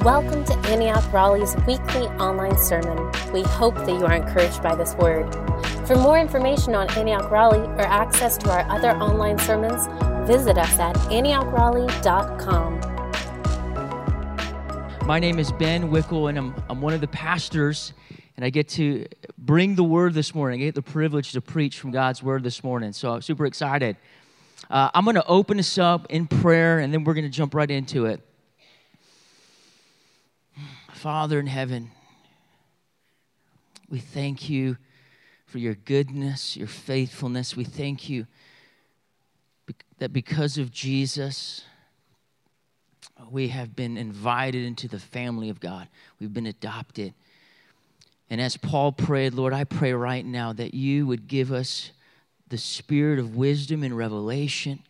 Welcome to Antioch Raleigh's weekly online sermon. We hope that you are encouraged by this word. For more information on Antioch Raleigh or access to our other online sermons, visit us at antiochraleigh.com. My name is Ben Wickel, and I'm, I'm one of the pastors, and I get to bring the word this morning. I get the privilege to preach from God's word this morning, so I'm super excited. Uh, I'm going to open us up in prayer, and then we're going to jump right into it. Father in heaven, we thank you for your goodness, your faithfulness. We thank you that because of Jesus, we have been invited into the family of God. We've been adopted. And as Paul prayed, Lord, I pray right now that you would give us the spirit of wisdom and revelation.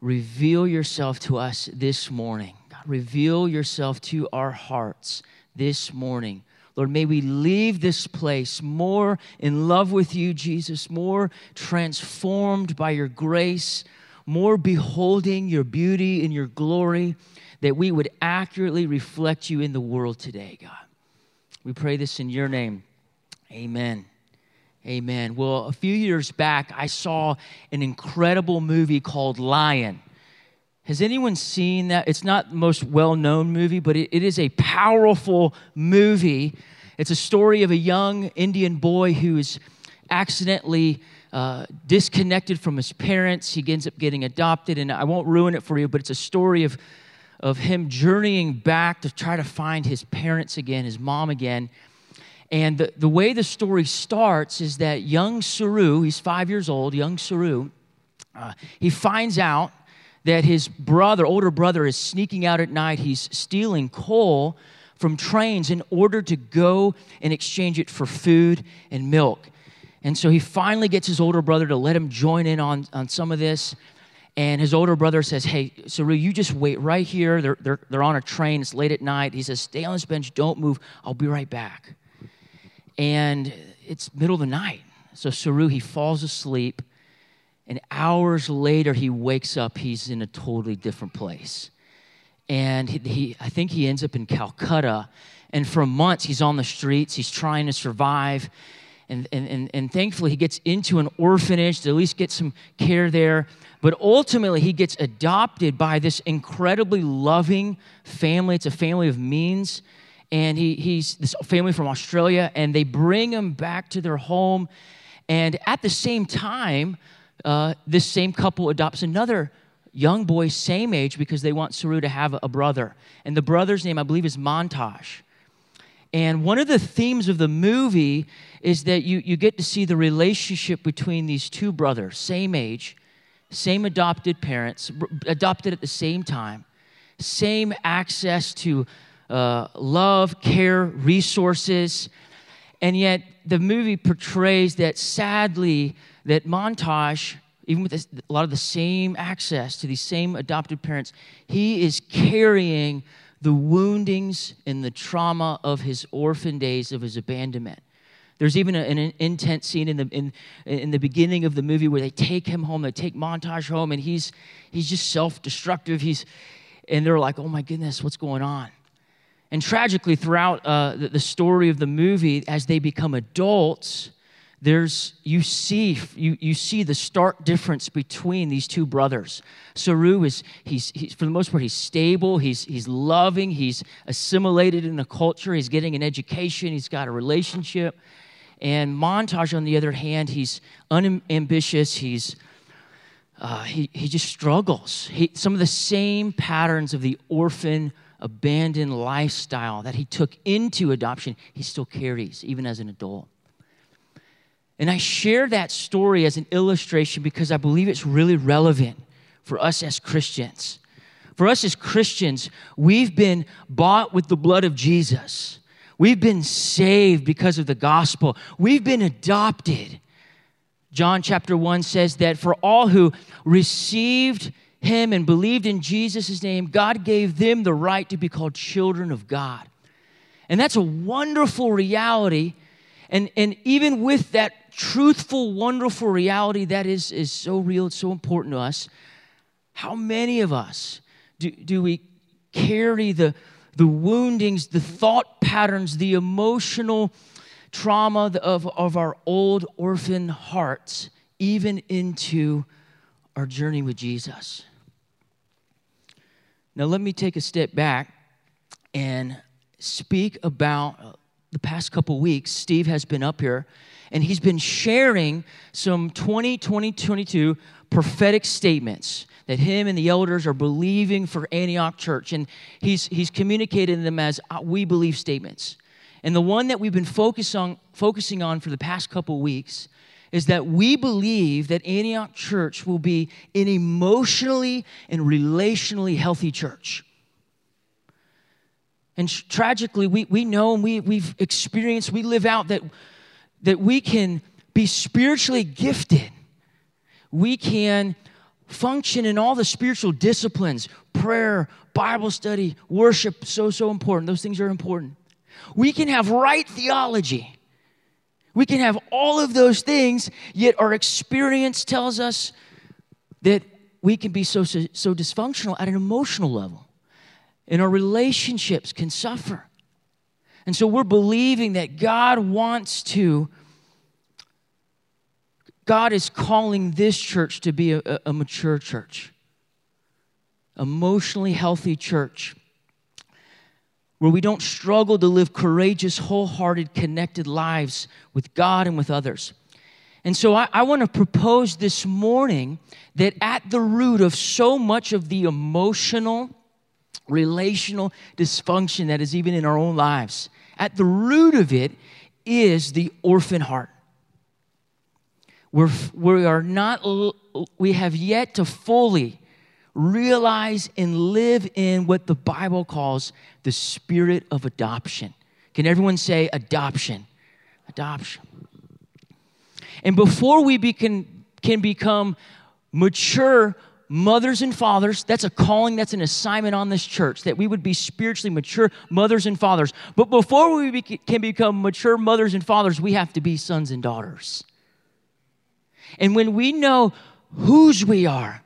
Reveal yourself to us this morning. Reveal yourself to our hearts this morning. Lord, may we leave this place more in love with you, Jesus, more transformed by your grace, more beholding your beauty and your glory, that we would accurately reflect you in the world today, God. We pray this in your name. Amen. Amen. Well, a few years back, I saw an incredible movie called Lion. Has anyone seen that? It's not the most well known movie, but it, it is a powerful movie. It's a story of a young Indian boy who is accidentally uh, disconnected from his parents. He ends up getting adopted, and I won't ruin it for you, but it's a story of, of him journeying back to try to find his parents again, his mom again. And the, the way the story starts is that young Saroo, he's five years old, young Saroo, uh, he finds out that his brother, older brother, is sneaking out at night. He's stealing coal from trains in order to go and exchange it for food and milk. And so he finally gets his older brother to let him join in on, on some of this. And his older brother says, Hey, Saroo, you just wait right here. They're, they're, they're on a train. It's late at night. He says, Stay on this bench. Don't move. I'll be right back. And it's middle of the night. So Saroo, he falls asleep and hours later, he wakes up, he's in a totally different place. And he, he, I think he ends up in Calcutta. And for months, he's on the streets, he's trying to survive. And, and, and, and thankfully, he gets into an orphanage to at least get some care there. But ultimately, he gets adopted by this incredibly loving family. It's a family of means. And he, he's this family from Australia, and they bring him back to their home. And at the same time, uh, this same couple adopts another young boy, same age, because they want Saroo to have a brother. And the brother's name, I believe, is Mantosh. And one of the themes of the movie is that you, you get to see the relationship between these two brothers, same age, same adopted parents, adopted at the same time, same access to uh, love, care, resources. And yet, the movie portrays that sadly, that Mantosh, even with this, a lot of the same access to these same adopted parents, he is carrying the woundings and the trauma of his orphan days, of his abandonment. There's even a, an intense scene in the, in, in the beginning of the movie where they take him home, they take Mantosh home, and he's, he's just self destructive. He's, and they're like, oh my goodness, what's going on? And tragically, throughout uh, the, the story of the movie, as they become adults, there's you see you, you see the stark difference between these two brothers. Saroo is he's, he's for the most part he's stable he's he's loving he's assimilated in the culture he's getting an education he's got a relationship. And Mantosh on the other hand he's unambitious he's uh, he, he just struggles. He, some of the same patterns of the orphan abandoned lifestyle that he took into adoption he still carries even as an adult and I share that story as an illustration because I believe it's really relevant for us as Christians. For us as Christians, we've been bought with the blood of Jesus. We've been saved because of the gospel. We've been adopted. John chapter 1 says that for all who received him and believed in Jesus' name, God gave them the right to be called children of God. And that's a wonderful reality. And, and even with that truthful, wonderful reality that is, is so real, it's so important to us. How many of us do, do we carry the, the woundings, the thought patterns, the emotional trauma of, of our old orphan hearts, even into our journey with Jesus. Now, let me take a step back and speak about the past couple weeks. Steve has been up here and he's been sharing some 20, 2022 prophetic statements that him and the elders are believing for Antioch Church. And he's, he's communicated them as uh, we believe statements. And the one that we've been focus on, focusing on for the past couple weeks is that we believe that Antioch Church will be an emotionally and relationally healthy church. And tragically, we, we know and we, we've experienced, we live out that, that we can be spiritually gifted. We can function in all the spiritual disciplines prayer, Bible study, worship, so, so important. Those things are important. We can have right theology. We can have all of those things, yet our experience tells us that we can be so, so, so dysfunctional at an emotional level, and our relationships can suffer. And so we're believing that God wants to God is calling this church to be a, a mature church, emotionally healthy church, where we don't struggle to live courageous, wholehearted, connected lives with God and with others. And so I, I want to propose this morning that at the root of so much of the emotional, relational dysfunction that is even in our own lives, at the root of it is the orphan heart. We're, we are not, we have yet to fully realize and live in what the Bible calls the spirit of adoption. Can everyone say adoption? Adoption. And before we be, can, can become mature mothers and fathers, that's a calling, that's an assignment on this church, that we would be spiritually mature mothers and fathers. But before we be, can become mature mothers and fathers, we have to be sons and daughters. And when we know whose we are,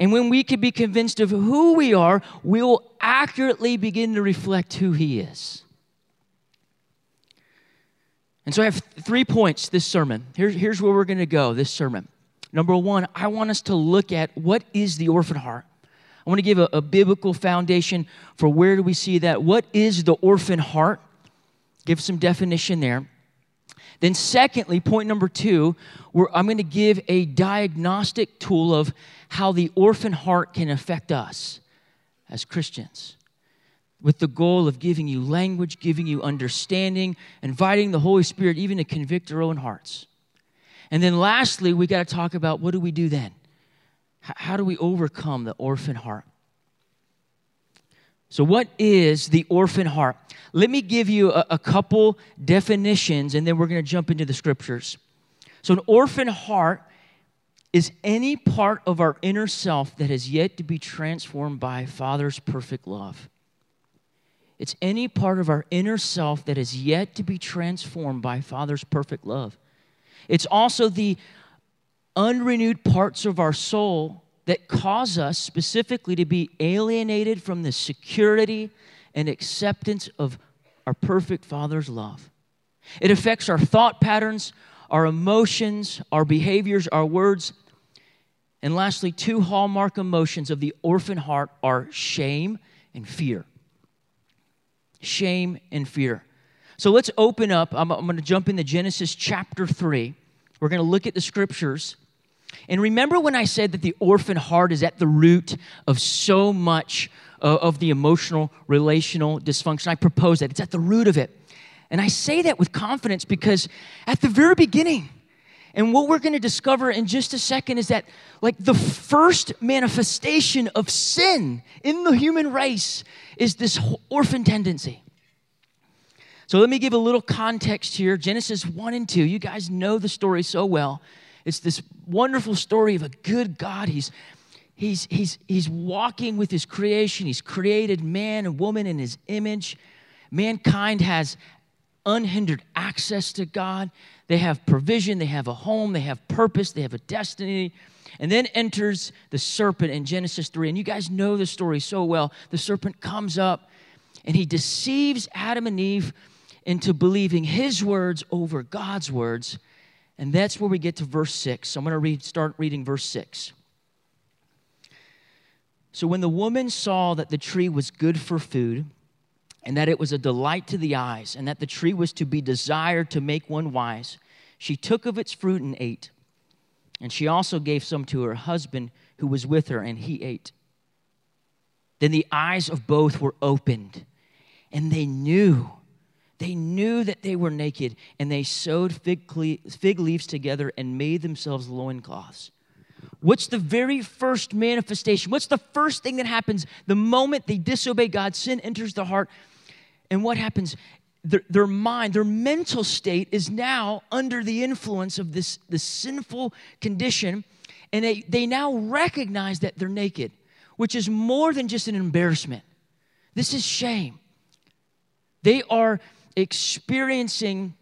and when we can be convinced of who we are, we will accurately begin to reflect who He is. And so I have three points this sermon. Here's, here's where we're going to go this sermon. Number one, I want us to look at what is the orphan heart. I want to give a, a biblical foundation for where do we see that. What is the orphan heart? Give some definition there. Then, secondly, point number two, I'm going to give a diagnostic tool of how the orphan heart can affect us as Christians with the goal of giving you language, giving you understanding, inviting the Holy Spirit even to convict our own hearts. And then lastly, we got to talk about what do we do then? How do we overcome the orphan heart? So, what is the orphan heart? Let me give you a, a couple definitions and then we're going to jump into the scriptures. So, an orphan heart is any part of our inner self that has yet to be transformed by Father's perfect love. It's any part of our inner self that has yet to be transformed by Father's perfect love. It's also the unrenewed parts of our soul that cause us specifically to be alienated from the security and acceptance of our perfect Father's love. It affects our thought patterns, our emotions, our behaviors, our words. And lastly, two hallmark emotions of the orphan heart are shame and fear. Shame and fear. So let's open up. I'm, I'm going to jump into Genesis chapter 3. We're going to look at the scriptures. And remember when I said that the orphan heart is at the root of so much uh, of the emotional, relational dysfunction? I propose that. It's at the root of it. And I say that with confidence because at the very beginning, and what we're going to discover in just a second is that, like, the first manifestation of sin in the human race is this orphan tendency. So, let me give a little context here Genesis 1 and 2. You guys know the story so well. It's this wonderful story of a good God. He's, he's, he's, he's walking with his creation, he's created man and woman in his image. Mankind has unhindered access to God. They have provision, they have a home, they have purpose, they have a destiny. And then enters the serpent in Genesis 3. And you guys know the story so well. The serpent comes up And he deceives Adam and Eve into believing his words over God's words. And that's where we get to verse 6. So I'm going to read, start reading verse 6. So when the woman saw that the tree was good for food, and that it was a delight to the eyes, and that the tree was to be desired to make one wise, she took of its fruit and ate. And she also gave some to her husband who was with her, and he ate. Then the eyes of both were opened, and they knew. They knew that they were naked, and they sewed fig, leaves together and made themselves loincloths. What's the very first manifestation? What's the first thing that happens the moment they disobey God? Sin enters the heart. And what happens? Their, their mind, their mental state is now under the influence of this, this sinful condition. And they, they now recognize that they're naked, which is more than just an embarrassment. This is shame. They are experiencing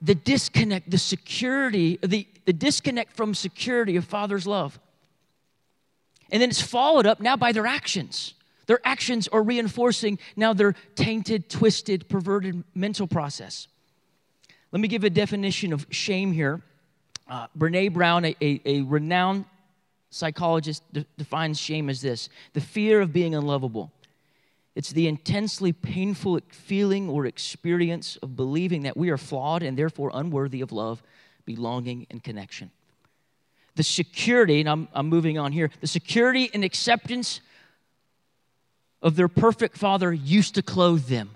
the disconnect, the security, the, the disconnect from security of Father's love. And then it's followed up now by their actions. Their actions are reinforcing now their tainted, twisted, perverted mental process. Let me give a definition of shame here. Uh, Brene Brown, a, a, a renowned psychologist, de- defines shame as this the fear of being unlovable. It's the intensely painful feeling or experience of believing that we are flawed and therefore unworthy of love, belonging, and connection. The security, and I'm, I'm moving on here, the security and acceptance of their perfect father used to clothe them.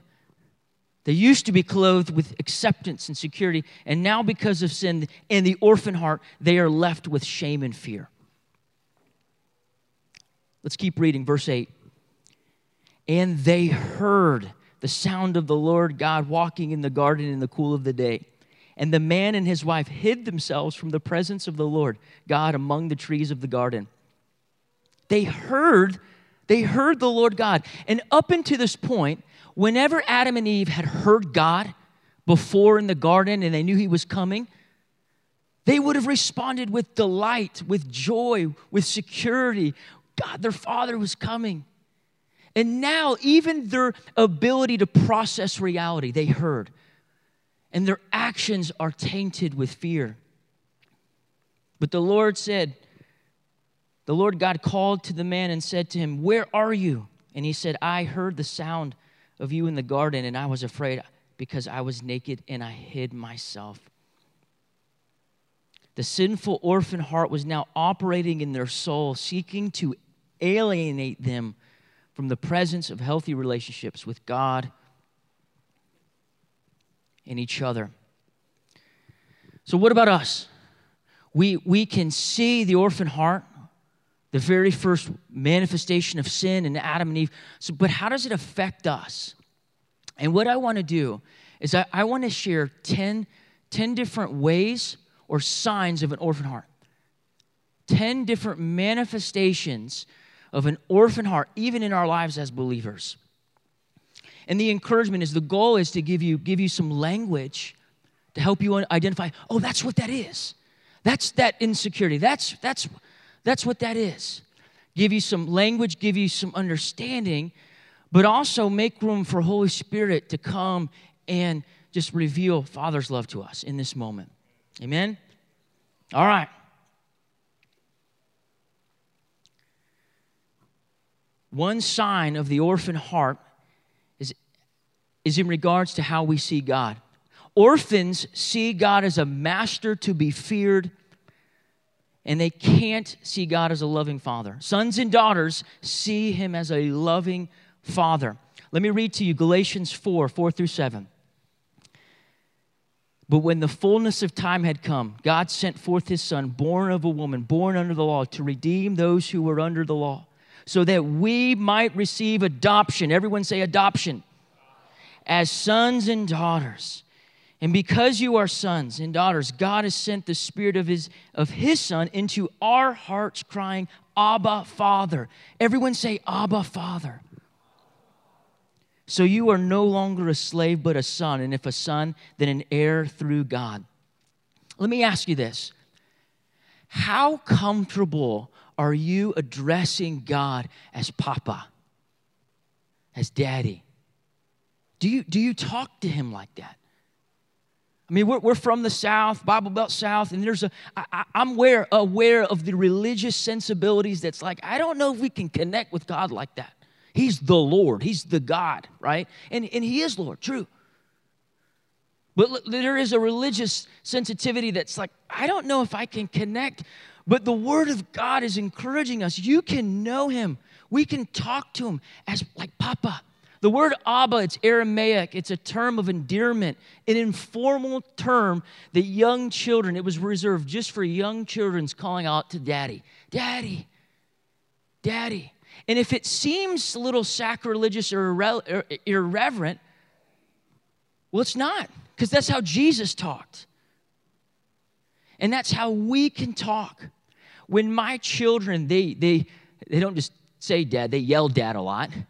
They used to be clothed with acceptance and security, and now because of sin and the orphan heart, they are left with shame and fear. Let's keep reading, verse 8. And they heard the sound of the Lord God walking in the garden in the cool of the day. And the man and his wife hid themselves from the presence of the Lord God among the trees of the garden. They heard they heard the Lord God. And up until this point, whenever Adam and Eve had heard God before in the garden and they knew he was coming, they would have responded with delight, with joy, with security. God, their father was coming. And now, even their ability to process reality, they heard. And their actions are tainted with fear. But the Lord said, the Lord God called to the man and said to him, Where are you? And he said, I heard the sound of you in the garden, and I was afraid because I was naked and I hid myself. The sinful orphan heart was now operating in their soul, seeking to alienate them from the presence of healthy relationships with God and each other. So, what about us? We, we can see the orphan heart the very first manifestation of sin in Adam and Eve. So, but how does it affect us? And what I want to do is I, I want to share 10, 10 different ways or signs of an orphan heart. 10 different manifestations of an orphan heart, even in our lives as believers. And the encouragement is the goal is to give you, give you some language to help you identify, oh, that's what that is. That's that insecurity. That's, that's, that's what that is. Give you some language, give you some understanding, but also make room for Holy Spirit to come and just reveal Father's love to us in this moment. Amen? All right. One sign of the orphan heart is, is in regards to how we see God. Orphans see God as a master to be feared and they can't see God as a loving father. Sons and daughters see him as a loving father. Let me read to you Galatians 4 4 through 7. But when the fullness of time had come, God sent forth his son, born of a woman, born under the law, to redeem those who were under the law, so that we might receive adoption. Everyone say adoption. As sons and daughters. And because you are sons and daughters, God has sent the Spirit of His, of his Son into our hearts, crying, Abba, Father. Everyone say, Abba, Father. So you are no longer a slave, but a son. And if a son, then an heir through God. Let me ask you this How comfortable are you addressing God as Papa, as Daddy? Do you, do you talk to him like that? I mean, we're, we're from the South, Bible Belt South, and there's a, I, I'm aware, aware of the religious sensibilities that's like, I don't know if we can connect with God like that. He's the Lord, He's the God, right? And, and He is Lord, true. But there is a religious sensitivity that's like, I don't know if I can connect. But the Word of God is encouraging us. You can know Him. We can talk to Him as like Papa. The word Abba, it's Aramaic. It's a term of endearment, an informal term that young children, it was reserved just for young children's calling out to daddy. Daddy, daddy. And if it seems a little sacrilegious or irre- irreverent, well, it's not, because that's how Jesus talked. And that's how we can talk. When my children, they, they, they don't just say dad, they yell dad a lot.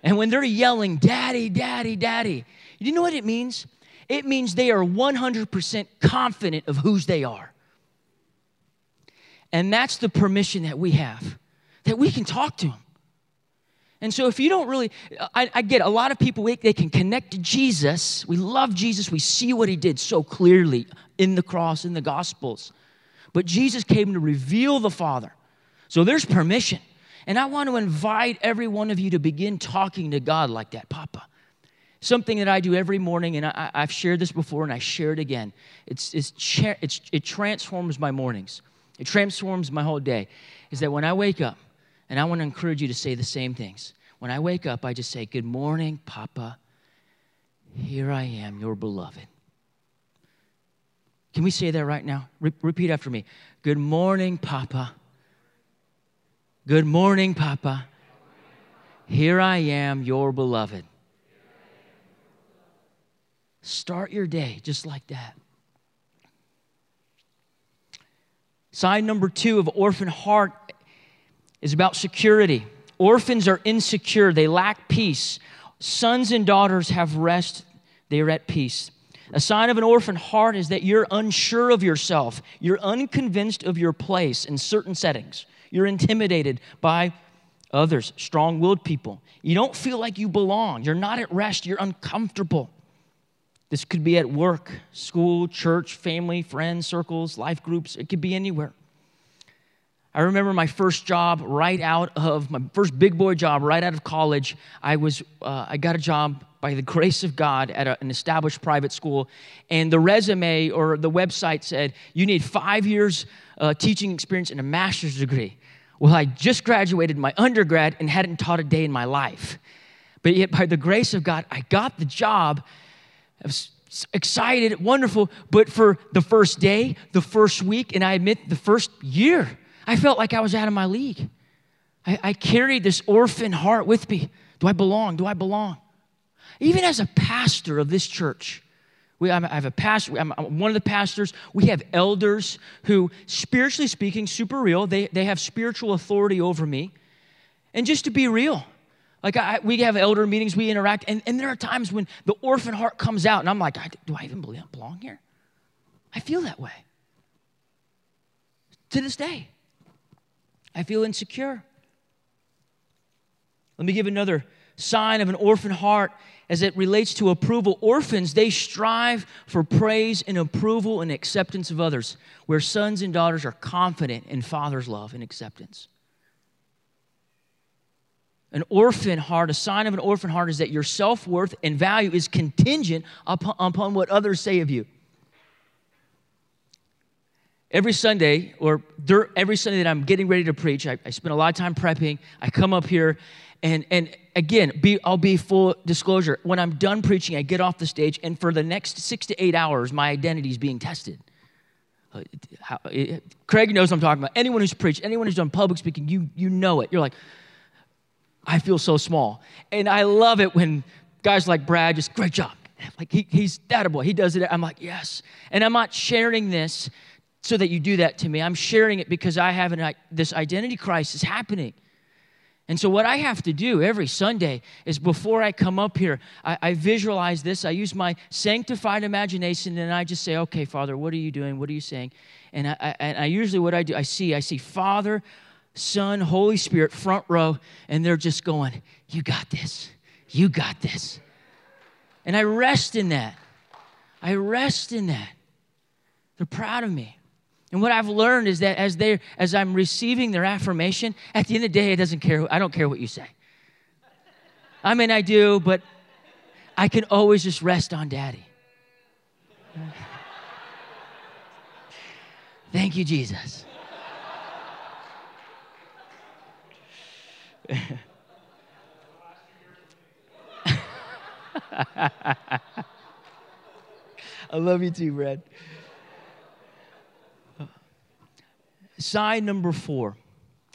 And when they're yelling, Daddy, Daddy, Daddy, you know what it means? It means they are 100% confident of whose they are. And that's the permission that we have, that we can talk to them. And so, if you don't really, I, I, get a lot of people, they can connect to Jesus. We love Jesus. We see what he did so clearly in the cross, in the Gospels. But Jesus came to reveal the Father. So, there's permission. And I want to invite every one of you to begin talking to God like that, Papa. Something that I do every morning, and I, have shared this before and I share it again. It's, it's, it's, it transforms my mornings, it transforms my whole day. Is that when I wake up, and I want to encourage you to say the same things. When I wake up, I just say, Good morning, Papa. Here I am, your beloved. Can we say that right now? Re- repeat after me. Good morning, Papa. Good morning, Papa. Here I am, your beloved. Start your day just like that. Sign number two of orphan heart is about security. Orphans are insecure, they lack peace. Sons and daughters have rest, they are at peace. A sign of an orphan heart is that you're unsure of yourself, you're unconvinced of your place in certain settings. You're intimidated by others, strong willed people. You don't feel like you belong. You're not at rest. You're uncomfortable. This could be at work, school, church, family, friends, circles, life groups. It could be anywhere. I remember my first job right out of my first big boy job right out of college. I was uh, I got a job by the grace of God at a, an established private school, and the resume or the website said you need five years uh, teaching experience and a master's degree. Well, I just graduated my undergrad and hadn't taught a day in my life. But yet, by the grace of God, I got the job. I was excited, wonderful. But for the first day, the first week, and I admit the first year, I felt like I was out of my league. I, I carried this orphan heart with me. Do I belong? Do I belong? Even as a pastor of this church, we, I have a pastor, I'm one of the pastors. We have elders who, spiritually speaking, super real. They, they have spiritual authority over me. And just to be real, like I, we have elder meetings, we interact, and, and there are times when the orphan heart comes out, and I'm like, do I even belong here? I feel that way. To this day, I feel insecure. Let me give another sign of an orphan heart as it relates to approval. Orphans, they strive for praise and approval and acceptance of others, where sons and daughters are confident in father's love and acceptance. An orphan heart, a sign of an orphan heart is that your self worth and value is contingent upon, upon what others say of you. Every Sunday, or every Sunday that I'm getting ready to preach, I, I spend a lot of time prepping. I come up here and, and again, be, I'll be full disclosure. When I'm done preaching, I get off the stage, and for the next six to eight hours, my identity is being tested. How, it, Craig knows I'm talking about. Anyone who's preached, anyone who's done public speaking, you, you know it. You're like, I feel so small. And I love it when guys like Brad just, great job. Like, he, he's that a boy. He does it. I'm like, yes. And I'm not sharing this so that you do that to me. I'm sharing it because I have an, this identity crisis happening. And so, what I have to do every Sunday is before I come up here, I, I, visualize this. I use my sanctified imagination and I just say, okay, Father, what are you doing? What are you saying? And I, I, and I usually, what I do, I see, I see Father, Son, Holy Spirit front row, and they're just going, You got this. You got this. And I rest in that. I rest in that. They're proud of me. And what I've learned is that as they as I'm receiving their affirmation, at the end of the day, it doesn't care. I don't care what you say. I mean, I do, but I can always just rest on daddy. Thank you, Jesus. I love you too, Brad. Sign number four.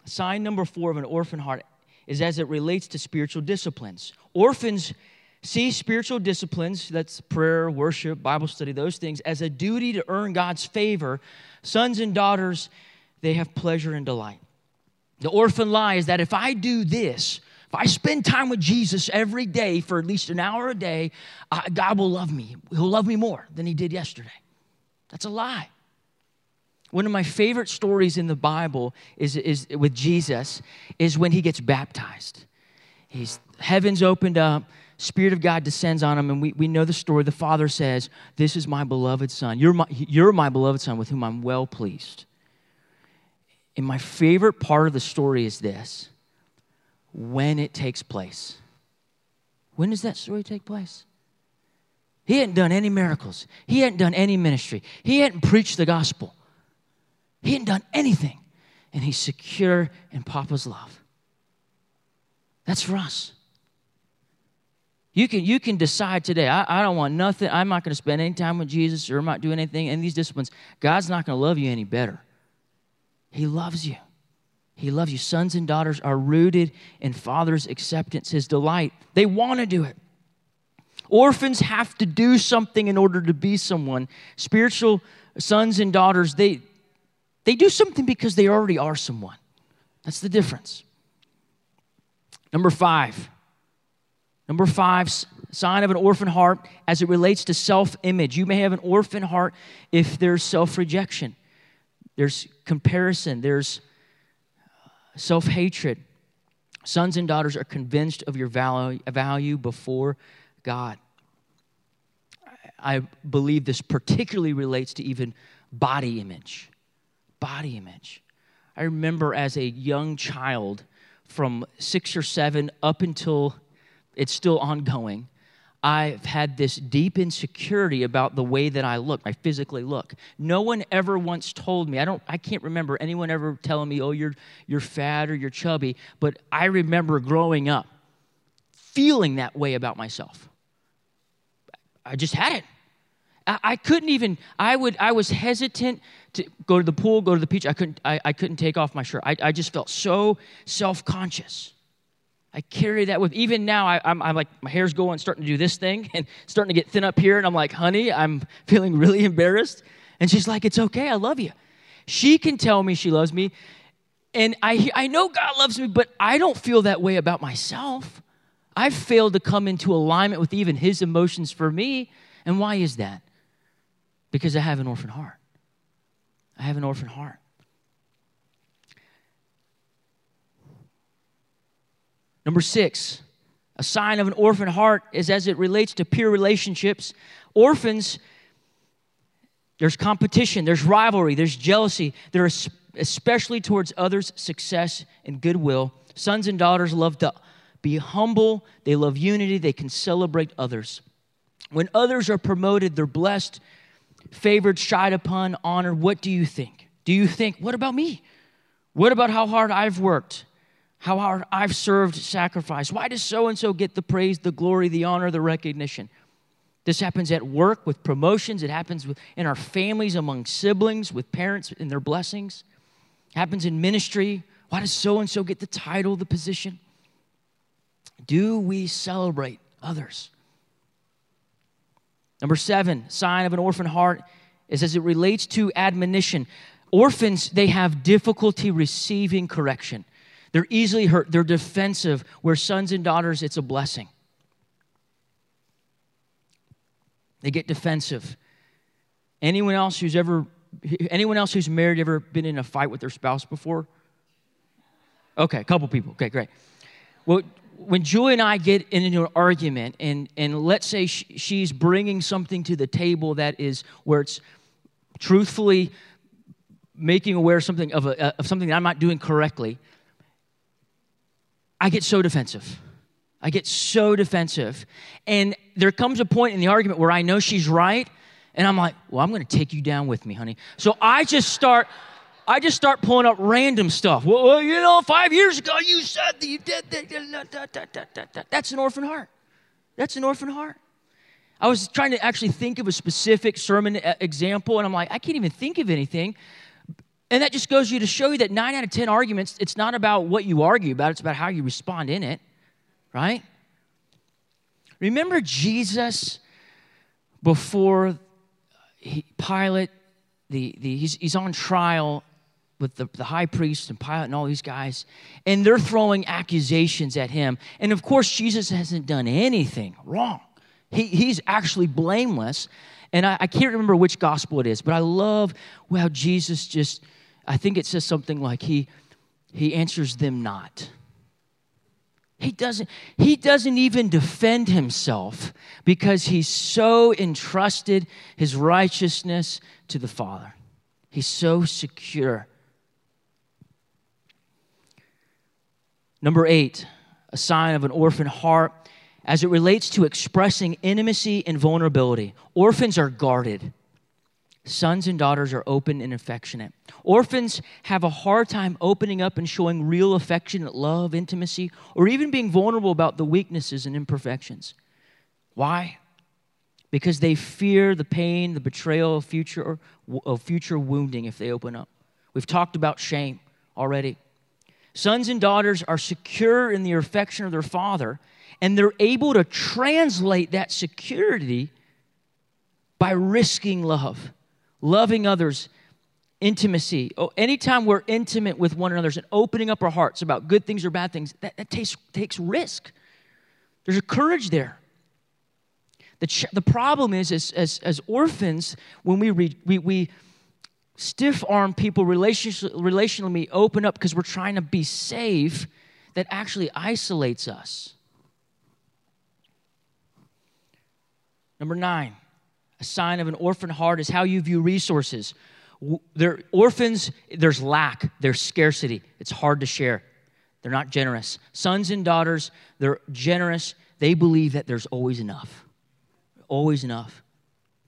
Sign number four of an orphan heart is as it relates to spiritual disciplines. Orphans see spiritual disciplines, that's prayer, worship, Bible study, those things, as a duty to earn God's favor. Sons and daughters, they have pleasure and delight. The orphan lie is that if I do this, if I spend time with Jesus every day for at least an hour a day, God will love me. He'll love me more than He did yesterday. That's a lie. One of my favorite stories in the Bible is, is with Jesus is when he gets baptized. He's heavens opened up, Spirit of God descends on him, and we, we know the story. The Father says, This is my beloved Son. You're my, you're my beloved Son with whom I'm well pleased. And my favorite part of the story is this when it takes place. When does that story take place? He hadn't done any miracles. He hadn't done any ministry. He hadn't preached the gospel. He hadn't done anything. And he's secure in Papa's love. That's for us. You can, you can decide today, I, I don't want nothing, I'm not going to spend any time with Jesus or I'm not doing anything in these disciplines. God's not going to love you any better. He loves you. He loves you. Sons and daughters are rooted in Father's acceptance, His delight. They want to do it. Orphans have to do something in order to be someone. Spiritual sons and daughters, they, they do something because they already are someone. That's the difference. Number five. Number five, sign of an orphan heart as it relates to self image. You may have an orphan heart if there's self rejection, there's comparison, there's uh, self hatred. Sons and daughters are convinced of your value before God. I believe this particularly relates to even body image body image. I remember as a young child, from six or seven up until it's still ongoing, I've had this deep insecurity about the way that I look, I physically look. No one ever once told me, I don't I can't remember anyone ever telling me, "Oh, you're you're fat or you're chubby," but I remember growing up feeling that way about myself. I just had it. I, couldn't even I would I was hesitant to go to the pool, go to the beach. I couldn't, I, I couldn't take off my shirt. I, I just felt so self conscious. I carry that with even now. I, am like my hair's going, starting to do this thing, and starting to get thin up here. And I'm like, honey, I'm feeling really embarrassed. And she's like, it's okay. I love you. She can tell me she loves me, and I I know God loves me, but I don't feel that way about myself. I've failed to come into alignment with even His emotions for me. And why is that? Because I have an orphan heart. I have an orphan heart. Number six, a sign of an orphan heart is as it relates to peer relationships. Orphans, there's competition, there's rivalry, there's jealousy. There is especially towards others' success and goodwill. Sons and daughters love to be humble, they love unity, they can celebrate others. When others are promoted, they're blessed favored, shied upon, honored, what do you think? Do you think, what about me? What about how hard I've worked? How hard I've served, sacrificed? Why does so and so get the praise, the glory, the honor, the recognition? This happens at work with promotions. It happens in our families, among siblings, with parents in their blessings. It happens in ministry. Why does so and so get the title, the position? Do we celebrate others? Number seven, sign of an orphan heart is as it relates to admonition. Orphans, they have difficulty receiving correction. They're easily hurt, they're defensive, where sons and daughters, it's a blessing. They get defensive. Anyone else who's ever anyone else who's married ever been in a fight with their spouse before? Okay, a couple people. Okay, great. Well, when Julie and I get into an argument, and, and let's say sh- she's bringing something to the table that is where it's truthfully making aware something of, a, uh, of something that I'm not doing correctly, I get so defensive. I get so defensive. And there comes a point in the argument where I know she's right, and I'm like, well, I'm to take you down with me, honey. So I just start. I just start pulling up random stuff. Well, well you know, five years ago you said that you did that. That's an orphan heart. That's an orphan heart. I was trying to actually think of a specific sermon uh, example, and I'm like, I can't even think of anything. And that just goes you to show you that nine out of 10 arguments, it's not about what you argue about, it's about how you respond in it, right? Remember Jesus before he, Pilate, the, the, he's, he's on trial with the, the high priest and Pilate and all these guys, and they're throwing accusations at him. And of course, Jesus hasn't done anything wrong. He, he's actually blameless. And I, I can't remember which gospel it is, but I love how Jesus just, I think it says something like he, he answers them not. He doesn't, he doesn't even defend himself because he's so entrusted his righteousness to the Father. He's so secure. Number eight, a sign of an orphan heart as it relates to expressing intimacy and vulnerability. Orphans are guarded. Sons and daughters are open and affectionate. Orphans have a hard time opening up and showing real affectionate love, intimacy, or even being vulnerable about the weaknesses and imperfections. Why? Because they fear the pain, the betrayal of future, of future wounding if they open up. We've talked about shame already. Sons and daughters are secure in the affection of their father, and they're able to translate that security by risking love loving others, intimacy. Oh, anytime we're intimate with one another and opening up our hearts about good things or bad things, that, that takes, takes risk. There's a courage there. The, ch- the problem is, as, as, as orphans, when we, read, we, we stiff arm people relationally open up because we're trying to be safe, that actually isolates us. Number nine, a sign of an orphan heart is how you view resources. There, orphans, there's lack, there's scarcity. It's hard to share. They're not generous. Sons and daughters, they're generous. They believe that there's always enough. Always enough.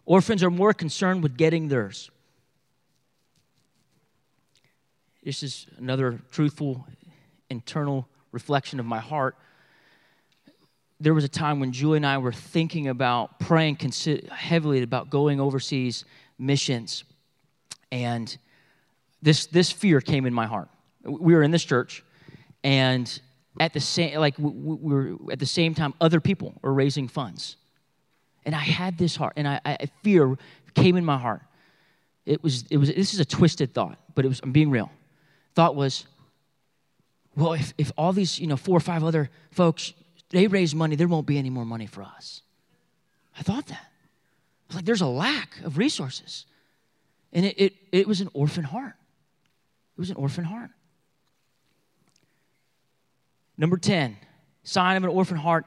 Orphans are more concerned with getting theirs. This is another truthful internal reflection of my heart there was a time when Julie and I were thinking about praying heavily about going overseas missions. And this, this fear came in my heart. We were in this church, and at the same like we were at the same time, other people were raising funds, and I had this heart, and I, I fear came in my heart. It was it was this is a twisted thought, but it was I'm being real. Thought was, well, if if all these you know four or five other folks they raise money, there won't be any more money for us. I thought that. I was like, there's a lack of resources. And it, it, it was an orphan heart. It was an orphan heart. Number 10, sign of an orphan heart,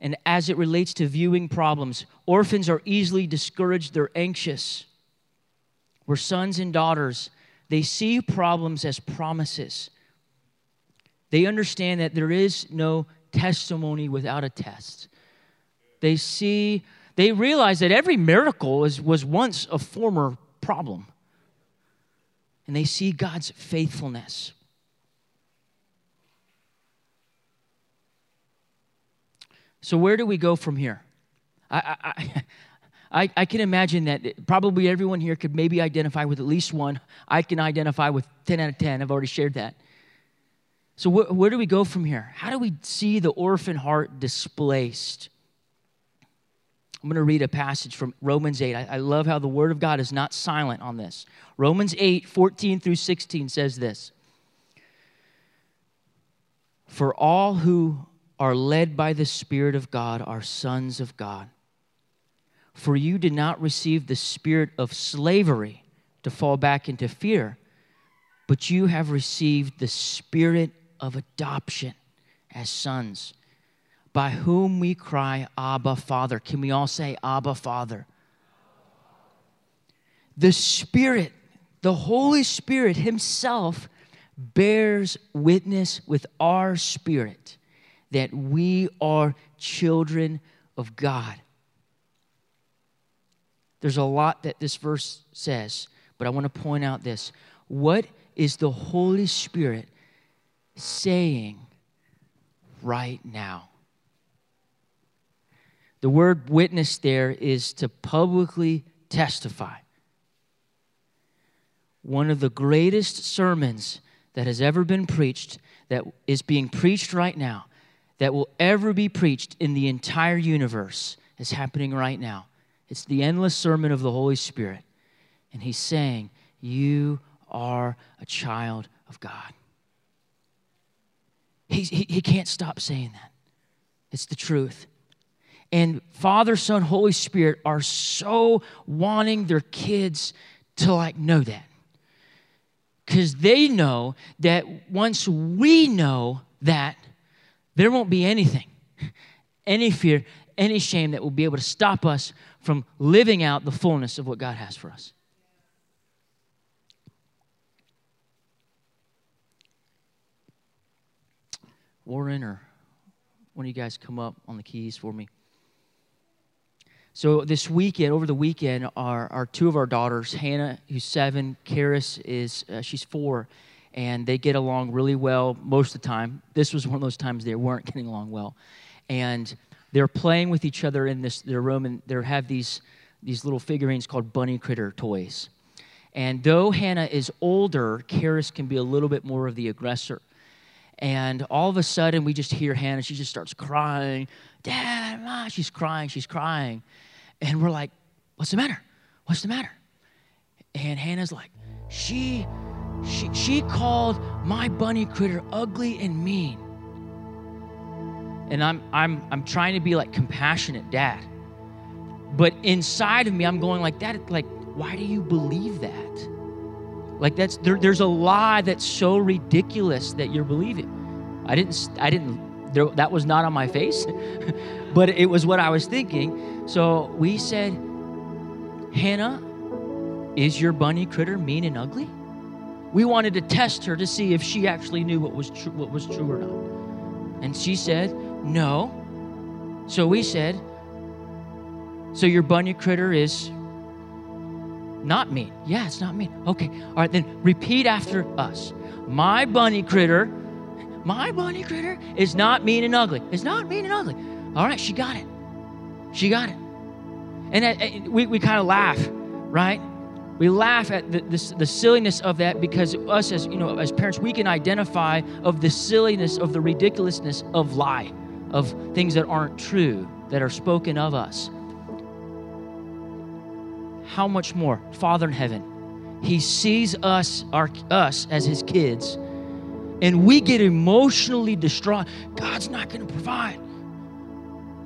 and as it relates to viewing problems, orphans are easily discouraged, they're anxious. We're sons and daughters, they see problems as promises. They understand that there is no testimony without a test. They see, they realize that every miracle is, was once a former problem. And they see God's faithfulness. So, where do we go from here? I, I, I, I, can imagine that probably everyone here could maybe identify with at least one. I can identify with 10 out of 10. I've already shared that. So, wh- where do we go from here? How do we see the orphan heart displaced? I'm going to read a passage from Romans 8. I, I love how the Word of God is not silent on this. Romans 8, 14 through 16 says this For all who are led by the Spirit of God are sons of God. For you did not receive the spirit of slavery to fall back into fear, but you have received the spirit of adoption as sons, by whom we cry, Abba, Father. Can we all say, Abba, Father? The Spirit, the Holy Spirit Himself, bears witness with our spirit that we are children of God. There's a lot that this verse says, but I want to point out this. What is the Holy Spirit saying right now? The word witness there is to publicly testify. One of the greatest sermons that has ever been preached, that is being preached right now, that will ever be preached in the entire universe is happening right now. It's the endless sermon of the Holy Spirit. And he's saying, You are a child of God. He's, he, he can't stop saying that. It's the truth. And Father, Son, Holy Spirit are so wanting their kids to like know that. Because they know that once we know that, there won't be anything, any fear, any shame that will be able to stop us from living out the fullness of what God has for us. Warren or one of you guys come up on the keys for me. So this weekend, over the weekend, our, our two of our daughters, Hannah, who's seven, Karis is uh, she's four, and they get along really well most of the time. This was one of those times they weren't getting along well, and they're playing with each other in this their room, and they have these these little figurines called bunny critter toys. And though Hannah is older, Karis can be a little bit more of the aggressor. And all of a sudden, we just hear Hannah. She just starts crying. Dad, Ma. She's crying. She's crying. And we're like, What's the matter? What's the matter? And Hannah's like, She, she, she called my bunny critter ugly and mean. And I'm, I'm, I'm trying to be like compassionate dad. But inside of me, I'm going like that. Like, why do you believe that? Like that's there, there's a lie that's so ridiculous that you're believing. I didn't I didn't there, that was not on my face, but it was what I was thinking. So we said, Hannah, is your bunny critter mean and ugly? We wanted to test her to see if she actually knew what was true, what was true or not. And she said, no. So we said, so your bunny critter is not mean. Yeah, it's not mean. Okay. All right, then repeat after us. My bunny critter, my bunny critter is not mean and ugly. It's not mean and ugly. All right, she got it. She got it. And uh, we, we kind of laugh, right? We laugh at the, the, the, silliness of that because us as you know as parents we can identify of the silliness of the ridiculousness of lie, of things that aren't true that are spoken of us how much more Father in heaven? He sees us, our, us as his kids, and we get emotionally distraught. God's not going to provide.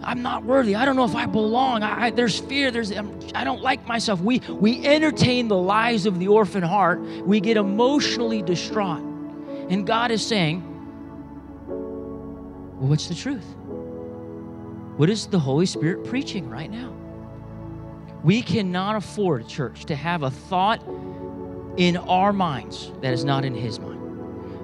I'm not worthy. I don't know if I belong. I, I, there's fear. There's I'm, I do not like myself. We we entertain the lies of the orphan heart. We get emotionally distraught, and God is saying, "Well, what's the truth? What is the Holy Spirit preaching right now?" We cannot afford, church, to have a thought in our minds that is not in His mind.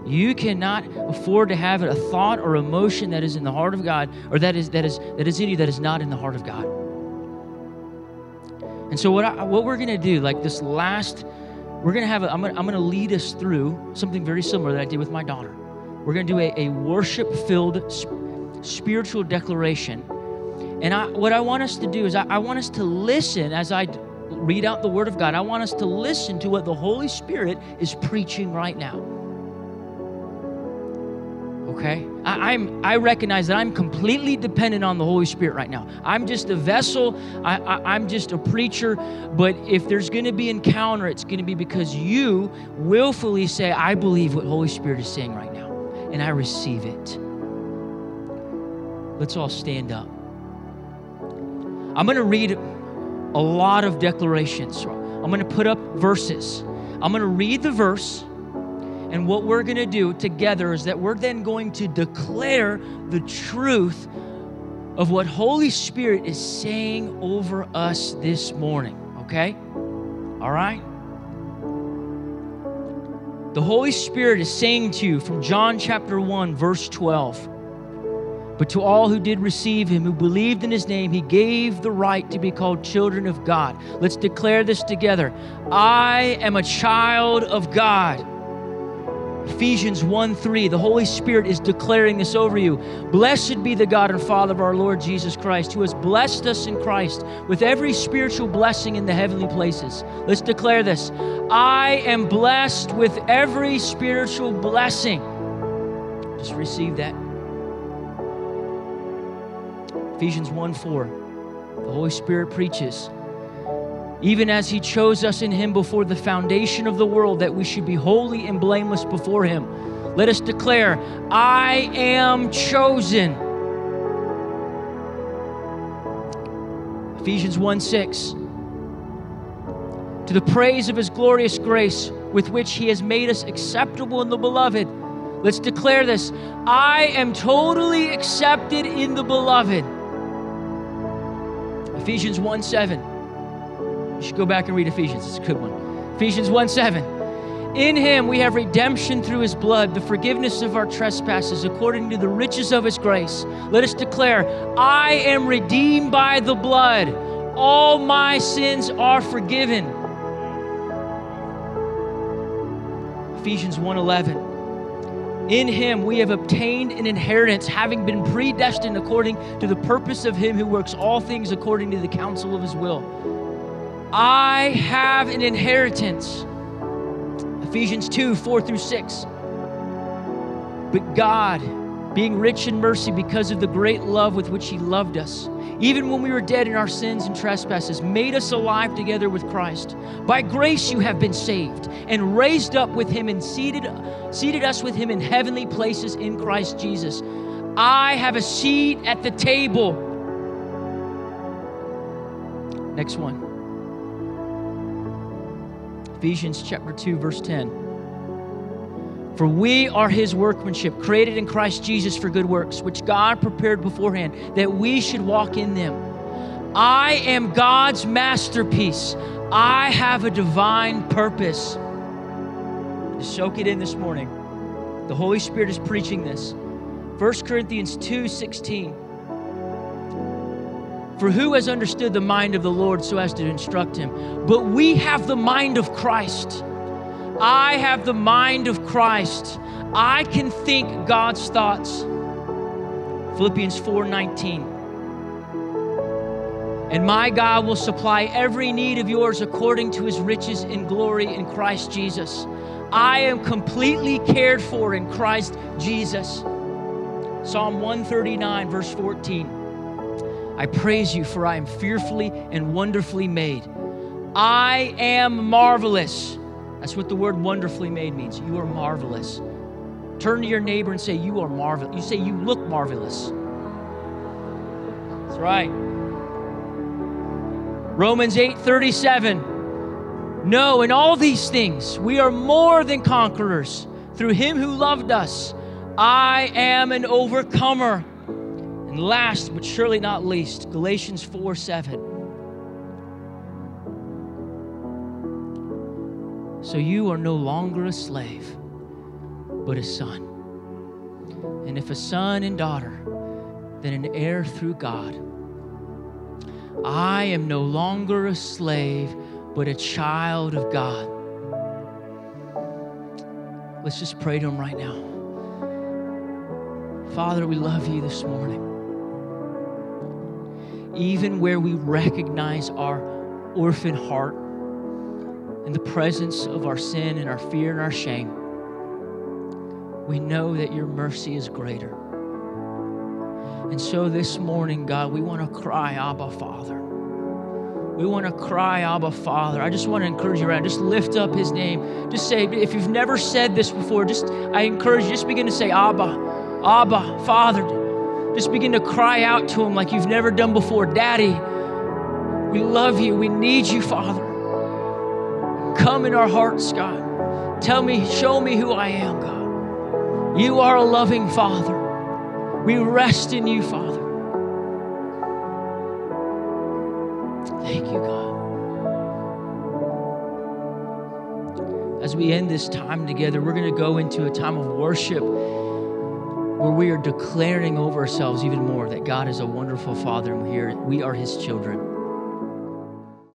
You cannot afford to have a thought or emotion that is in the heart of God, or that is that is that is in you that is not in the heart of God. And so, what I, what we're going to do, like this last, we're going to have. A, I'm going I'm going to lead us through something very similar that I did with my daughter. We're going to do a, a worship-filled spiritual declaration and I, what I want us to do is, I, I want us to listen as I read out the Word of God. I want us to listen to what the Holy Spirit is preaching right now. Okay? I, am I recognize that I'm completely dependent on the Holy Spirit right now. I'm just a vessel, I, I, I'm just a preacher. But if there's going to be encounter, it's going to be because you willfully say, I believe what Holy Spirit is saying right now, and I receive it. Let's all stand up. I'm going to read a lot of declarations. I'm going to put up verses. I'm going to read the verse. And what we're going to do together is that we're then going to declare the truth of what Holy Spirit is saying over us this morning, okay? All right? The Holy Spirit is saying to you from John chapter 1, verse 12. But to all who did receive him, who believed in his name, he gave the right to be called children of God. Let's declare this together. I am a child of God. Ephesians 1 3, the Holy Spirit is declaring this over you. Blessed be the God and Father of our Lord Jesus Christ, who has blessed us in Christ with every spiritual blessing in the heavenly places. Let's declare this I am blessed with every spiritual blessing. Just receive that. Ephesians 1 4, the Holy Spirit preaches even as He chose us in Him before the foundation of the world, that we should be holy and blameless before Him. Let us declare, I am chosen. Ephesians 1 6. To the praise of His glorious grace, with which He has made us acceptable in the beloved. Let's declare this I am totally accepted in the beloved. Ephesians 1 7. You should go back and read Ephesians. It's a good one. Ephesians 1 7. In him we have redemption through his blood, the forgiveness of our trespasses, according to the riches of his grace. Let us declare, I am redeemed by the blood. All my sins are forgiven. Ephesians 1:11 In him we have obtained an inheritance having been predestined according to the purpose of him who works all things according to the counsel of his will I have an inheritance. Ephesians 2 4 through 6. But God, being rich in mercy because of the great love with which He loved us, even when we were dead in our sins and trespasses, made us alive together with Christ. By grace you have been saved, and raised up with Him and seated, seated us with Him in heavenly places in Christ Jesus. I have a seat at the table. Next one. Ephesians chapter 2 verse 10. For we are his workmanship, created in Christ Jesus for good works, which God prepared beforehand that we should walk in them. I am God's masterpiece. I have a divine purpose. Just soak it in this morning. The Holy Spirit is preaching this. 1 Corinthians 2 16. For who has understood the mind of the Lord so as to instruct him? But we have the mind of Christ. I have the mind of Christ. I can think God's thoughts. Philippians 4:19. And my God will supply every need of yours according to his riches in glory in Christ Jesus. I am completely cared for in Christ Jesus. Psalm 139, verse 14. I praise you, for I am fearfully and wonderfully made. I am marvelous. That's what the word wonderfully made means. You are marvelous. Turn to your neighbor and say, You are marvelous. You say, You look marvelous. That's right. Romans 8 37. No, in all these things, we are more than conquerors through him who loved us. I am an overcomer. And last but surely not least, Galatians 4 7. So you are no longer a slave, but a son. And if a son and daughter, then an heir through God. I am no longer a slave, but a child of God. Let's just pray to Him right now. Father, we love you this morning even where we recognize our orphan heart in the presence of our sin and our fear and our shame, we know that your mercy is greater. And so this morning, God, we want to cry, Abba, Father. We want to cry, Abba, Father. I just want to encourage you around. Just lift up his name. Just say, if you've never said this before, just I encourage you, just begin to say, Abba, Abba, Father. Just begin to cry out to Him like you've never done before. Daddy, we love you. We need you, Father. Come in our hearts, God. Tell me, show me who I am, God. You are a loving Father. We rest in you, Father. Thank you, God. As we end this time together, we're going to go into a time of worship where we are declaring over ourselves even more that God is a wonderful Father and we are, we are His children.